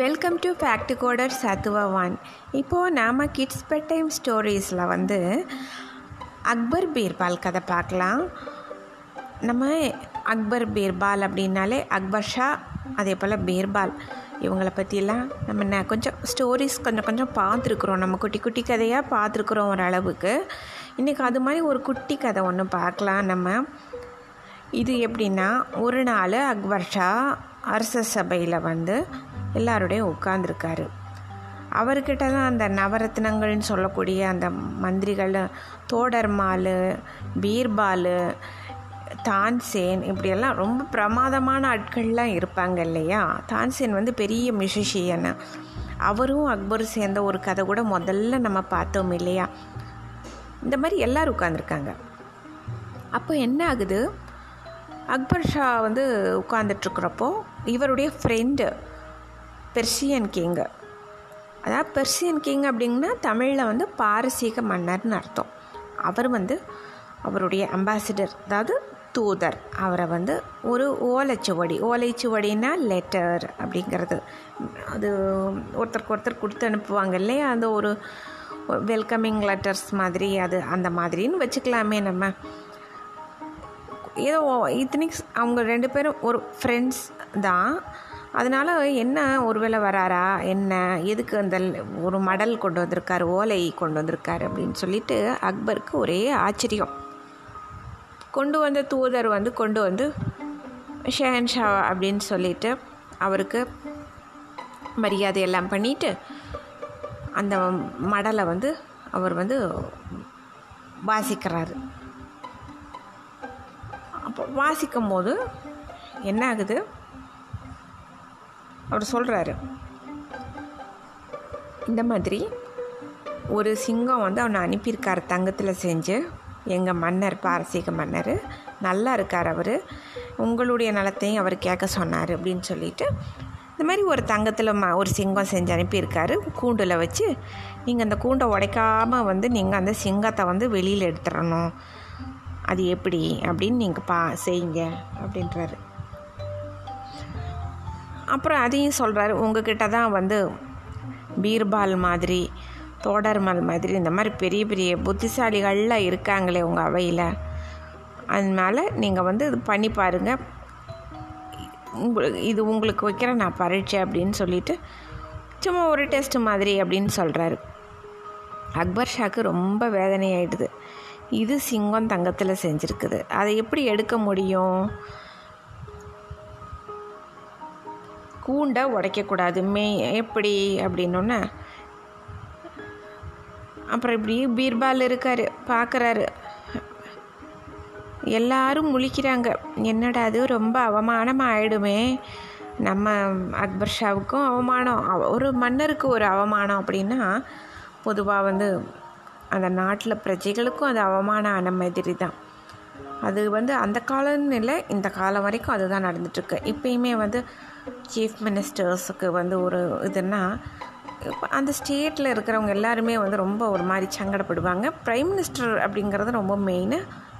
Welcome to fact coder சத்துவான் இப்போது நாம் கிட்ஸ் பெட் டைம் ஸ்டோரீஸில் வந்து அக்பர் பீர்பால் கதை பார்க்கலாம். நம்ம அக்பர் பீர்பால் அப்படின்னாலே அக்பர் ஷா அதே போல் பீர்பால் இவங்களை பற்றிலாம் நம்ம என்ன கொஞ்சம் ஸ்டோரிஸ் கொஞ்சம் கொஞ்சம் பார்த்துருக்குறோம். நம்ம குட்டி குட்டி கதையாக பார்த்துருக்குறோம் ஓரளவுக்கு. இன்றைக்கி அது மாதிரி ஒரு குட்டி கதை ஒன்று பார்க்கலாம் நம்ம. இது எப்படின்னா ஒரு நாள் அக்பர் ஷா அரச சபையில் வந்து எல்லாரோடையும் உட்காந்துருக்காரு அவர்கிட்ட தான் அந்த நவரத்னங்கள்னு சொல்லக்கூடிய அந்த மந்திரிகள் தோடர்மால் பீர்பால் தான்சேன் இப்படியெல்லாம் ரொம்ப பிரமாதமான ஆட்கள்லாம் இருப்பாங்க இல்லையா? தான்சேன் வந்து பெரிய மியூசிஷியன் அவரும் அக்பரும் சேர்ந்த ஒரு கதை கூட முதல்ல நம்ம பார்த்தோம் இல்லையா? இந்த மாதிரி எல்லோரும் உட்காந்துருக்காங்க அப்போ என்ன ஆகுது? அக்பர் ஷா வந்து உட்காந்துட்ருக்குறப்போ இவருடைய ஃப்ரெண்டு பெர்ஷியன் கிங்கு அதாவது பெர்ஷியன் கிங் அப்படிங்கன்னா தமிழில் வந்து பாரசீக மன்னர்னு அர்த்தம். அவர் வந்து அவருடைய அம்பாசிடர் அதாவது தூதர். அவரை வந்து ஒரு ஓலைச்சுவடி ஓலைச்சுவடினா லெட்டர் அப்படிங்கிறது. அது ஒருத்தருக்கு ஒருத்தர் கொடுத்து அனுப்புவாங்க இல்லையா? அந்த ஒரு வெல்கமிங் லெட்டர்ஸ் மாதிரி அது அந்த மாதிரின்னு வச்சுக்கலாமே நம்ம. ஏதோ இத்தனைக்கு அவங்க ரெண்டு பேரும் ஒரு ஃப்ரெண்ட்ஸ் தான். அதனால் என்ன ஒருவேளை வராரா? என்ன? எதுக்கு அந்த ஒரு மடல் கொண்டு வந்திருக்காரு? ஓலை கொண்டு வந்திருக்காரு அப்படின்னு சொல்லிட்டு அக்பருக்கு ஒரே ஆச்சரியம். கொண்டு வந்த தூதர் வந்து கொண்டு வந்து ஷெஹன்ஷா அப்படின்னு சொல்லிட்டு அவருக்கு மரியாதை எல்லாம் பண்ணிவிட்டு அந்த மடலை வந்து அவர் வந்து வாசிக்கிறாரு. அப்போ வாசிக்கும் போது என்ன ஆகுது? அவர் சொல்கிறாரு இந்த மாதிரி ஒரு சிங்கம் வந்து அவனை அனுப்பியிருக்கார் தங்கத்தில் செஞ்சு. எங்கள் மன்னர் பாரசீக மன்னர் நல்லா இருக்கார் அவர். உங்களுடைய நலத்தையும் அவர் கேட்க சொன்னார் அப்படின்னு சொல்லிட்டு இந்த மாதிரி ஒரு தங்கத்தில் ம ஒரு சிங்கம் செஞ்சு அனுப்பியிருக்காரு. கூண்டில் வச்சு நீங்கள் அந்த கூண்டை உடைக்காமல் வந்து நீங்கள் அந்த சிங்கத்தை வந்து வெளியில் எடுத்துடணும். அது எப்படி? அப்படின்னு நீங்கள் பா செய்யுங்க அப்படின்றாரு. அப்புறம் அதையும் சொல்கிறாரு உங்ககிட்ட தான் வந்து பீர்பால் மாதிரி தோடர்மல் மாதிரி இந்த மாதிரி பெரிய பெரிய புத்திசாலிகள்லாம் இருக்காங்களே உங்கள் அவையில். அதனால் நீங்கள் வந்து இது பண்ணி பாருங்கள் உங்களுக்கு இது உங்களுக்கு வைக்கிற நான் பரீட்சை அப்படின்னு சொல்லிட்டு சும்மா ஒரு டெஸ்ட் மாதிரி அப்படின்னு சொல்கிறாரு அக்பர் ஷாக்கு ரொம்ப வேதனையாயிடுது. இது சிங்கம் தங்கத்தில் செஞ்சுருக்குது. அதை எப்படி எடுக்க முடியும்? கூண்டை உடைக்கக்கூடாது. மே எப்படி? அப்படின்னோன்னே அப்புறம் இப்படி பீர்பால் இருக்கார் பார்க்குறாரு. எல்லாரும் முழிக்கிறாங்க. என்னடா அது ரொம்ப அவமானமாக ஆயிடுமே நம்ம அக்பர் ஷாவுக்கும் அவமானம். ஒரு மன்னருக்கு ஒரு அவமானம் அப்படின்னா பொதுவாக வந்து அந்த நாட்டில் பிரஜைகளுக்கும் அது அவமானம் ஆன மாதிரி தான். அது வந்து அந்த காலம்னு இல்லை இந்த காலம் வரைக்கும் அதுதான் நடந்துட்டுருக்கு. இப்போயுமே வந்து சீஃப் மினிஸ்டர்ஸுக்கு வந்து ஒரு இதுன்னா அந்த ஸ்டேட்டில் இருக்கிறவங்க எல்லாருமே வந்து ரொம்ப ஒரு மாதிரி சங்கடப்படுவாங்க. ப்ரைம் மினிஸ்டர் அப்படிங்கிறது ரொம்ப மெயின்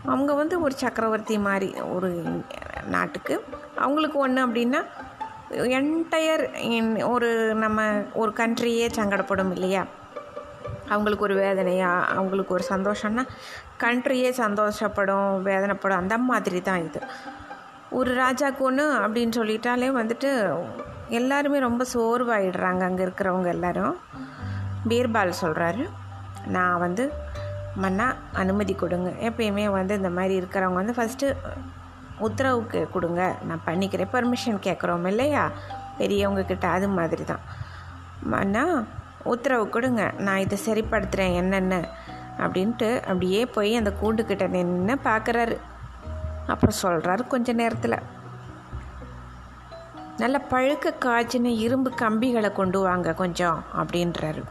அவங்க வந்து ஒரு சக்கரவர்த்தி மாதிரி ஒரு நாட்டுக்கு. அவங்களுக்கு ஒன்று அப்படின்னா என்டையர் ஒரு நம்ம ஒரு கண்ட்ரியே சங்கடப்படும் இல்லையா? அவங்களுக்கு ஒரு வேதனையாக அவங்களுக்கு ஒரு சந்தோஷம்னா கண்ட்ரியே சந்தோஷப்படும் வேதனைப்படும். அந்த மாதிரி தான் இது. ஒரு ராஜாக்கு ஒன்று அப்படின்னு சொல்லிட்டாலே வந்துட்டு எல்லாருமே ரொம்ப சோர்வாயிடுறாங்க அங்கே இருக்கிறவங்க எல்லாரும். பீர்பால் சொல்கிறாரு நான் வந்து மன்னா அனுமதி கொடுங்க. எப்பயுமே வந்து இந்த மாதிரி இருக்கிறவங்க வந்து ஃபஸ்ட்டு உத்தரவு கொடுங்க. நான் பண்ணிக்கிறேன். பர்மிஷன் கேட்குறோம் இல்லையா? பெரியவங்கக்கிட்ட அது மாதிரி தான் மன்னா உத்தரவு கொடுங்க. நான் இதை சரிப்படுத்துகிறேன் என்னென்ன? அப்படின்ட்டு அப்படியே போய் அந்த கூண்டுக்கிட்ட நின்று பார்க்குறாரு. அப்புறம் சொல்கிறாரு கொஞ்ச நேரத்தில். நல்ல பழுக்க காய்ச்சின இரும்பு கம்பிகளை கொண்டு வாங்க கொஞ்சம் அப்படின்றாரு.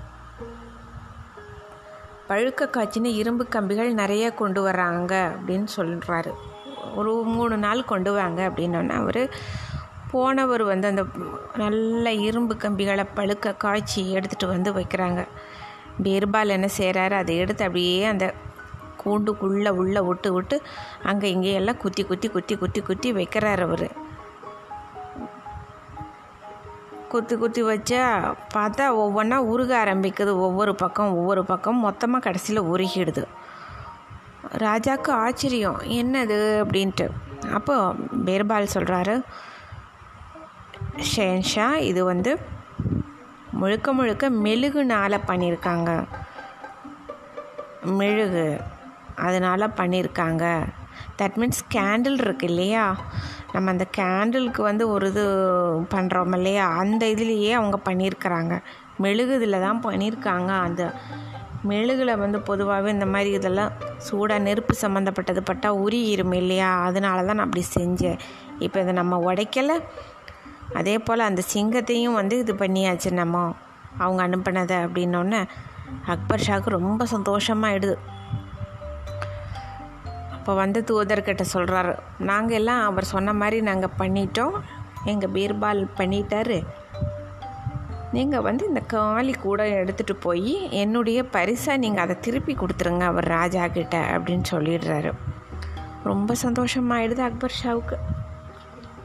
பழுக்க காய்ச்சின இரும்பு கம்பிகள் நிறைய கொண்டு வராங்க அப்படின்னு சொல்கிறாரு ஒரு மூணு நாள் கொண்டு வாங்க அப்படின்னோன்னா அவர் போனவர் வந்து அந்த நல்ல இரும்பு கம்பிகளை பழுக்க காய்ச்சி எடுத்துகிட்டு வந்து வைக்கிறாங்க. பீர்பால் என்ன செய்கிறாரு அதை எடுத்து அப்படியே அந்த கூண்டுக்குள்ளே உள்ளே விட்டு விட்டு அங்கே இங்கேயெல்லாம் குத்தி குத்தி குத்தி குத்தி குத்தி வைக்கிறார் அவர். குத்தி குத்தி வச்சா பார்த்தா ஒவ்வொன்றா உருக ஆரம்பிக்குது. ஒவ்வொரு பக்கம் ஒவ்வொரு பக்கம் மொத்தமாக கடைசியில் உருகிடுது. ராஜாவுக்கு ஆச்சரியம். என்னது? அப்படின்ட்டு. அப்போ பீர்பால் சொல்கிறாரு ஷேன்ஷா இது வந்து முழுக்க முழுக்க மெழுகுனால் பண்ணியிருக்காங்க மெழுகு. அதனால் பண்ணியிருக்காங்க தட் மீன்ஸ் கேண்டில் இருக்கு இல்லையா? நம்ம அந்த கேண்டிலுக்கு வந்து ஒரு இது பண்ணுறோம் இல்லையா? அந்த இதுலேயே அவங்க பண்ணியிருக்கிறாங்க மெழுகு இதில் தான் பண்ணியிருக்காங்க அந்த மெழுகில் வந்து பொதுவாகவே இந்த மாதிரி இதெல்லாம் சூடாக நெருப்பு சம்மந்தப்பட்டது பட்டால் உரியிரும் இல்லையா? அதனால தான் நான் அப்படி செஞ்சேன். இப்போ இதை நம்ம உடைக்கலை. அதே போல் அந்த சிங்கத்தையும் வந்து இது பண்ணியாச்சு நம்ம. அவங்க அனுப்பினதை அப்படின்னோடனே அக்பர் ஷாக்கு ரொம்ப சந்தோஷமாகிடுது அப்போ வந்து தூதர்கிட்ட சொல்கிறாரு நாங்கள் எல்லாம் அவர் சொன்ன மாதிரி நாங்கள் பண்ணிட்டோம். எங்கள் பீர்பால் பண்ணிட்டாரு. நீங்கள் வந்து இந்த காளி கூட எடுத்துகிட்டு போய் என்னுடைய பரிசாக நீங்கள் அதை திருப்பி கொடுத்துருங்க அவர் ராஜா கிட்ட அப்படின்னு சொல்லிடுறாரு. ரொம்ப சந்தோஷமாயிடுது அக்பர் ஷாவுக்கு.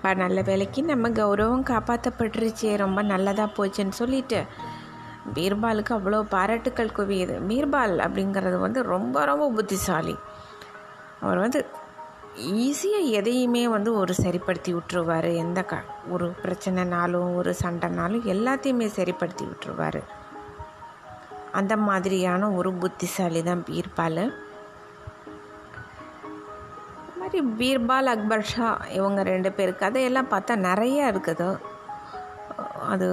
அப்பா நல்ல வேலைக்கு நம்ம கௌரவம் காப்பாற்றப்பட்டுருச்சு ரொம்ப நல்லதாக போச்சுன்னு சொல்லிட்டு பீர்பாலுக்கு அவ்வளோ பாராட்டுக்கள் குவியுது. பீர்பால் அப்படிங்கிறது வந்து ரொம்ப ரொம்ப புத்திசாலி. அவர் வந்து ஈஸியாக எதையுமே வந்து ஒரு சரிப்படுத்தி விட்டுருவார். எந்த க ஒரு பிரச்சனைனாலும் ஒரு சண்டைனாலும் எல்லாத்தையுமே சரிப்படுத்தி விட்டுருவார். அந்த மாதிரியான ஒரு புத்திசாலி தான் பீர்பால். மாதிரி பீர்பால் அக்பர் ஷா இவங்க ரெண்டு பேர் கதையெல்லாம் பார்த்தா நிறையா இருக்குது. அது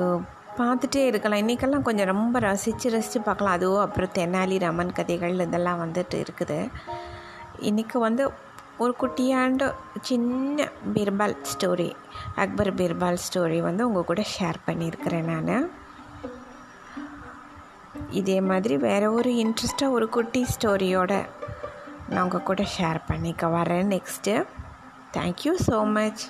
பார்த்துட்டே இருக்கலாம். இன்றைக்கெல்லாம் கொஞ்சம் ரொம்ப ரசித்து ரசித்து பார்க்கலாம். அதுவும் அப்புறம் தெனாலி ரமன் கதைகள் இதெல்லாம் வந்துட்டு இருக்குது. இன்றைக்கி வந்து ஒரு குட்டியாண்டு சின்ன பீர்பால் ஸ்டோரி அக்பர் பீர்பால் ஸ்டோரி வந்து உங்கள் கூட ஷேர் பண்ணியிருக்கிறேன் நான். இதே மாதிரி வேறு ஒரு இன்ட்ரெஸ்ட்டாக ஒரு குட்டி ஸ்டோரியோட நான் உங்கள் கூட ஷேர் பண்ணிக்க வரேன் நெக்ஸ்ட்டு தேங்க்யூ ஸோ மச்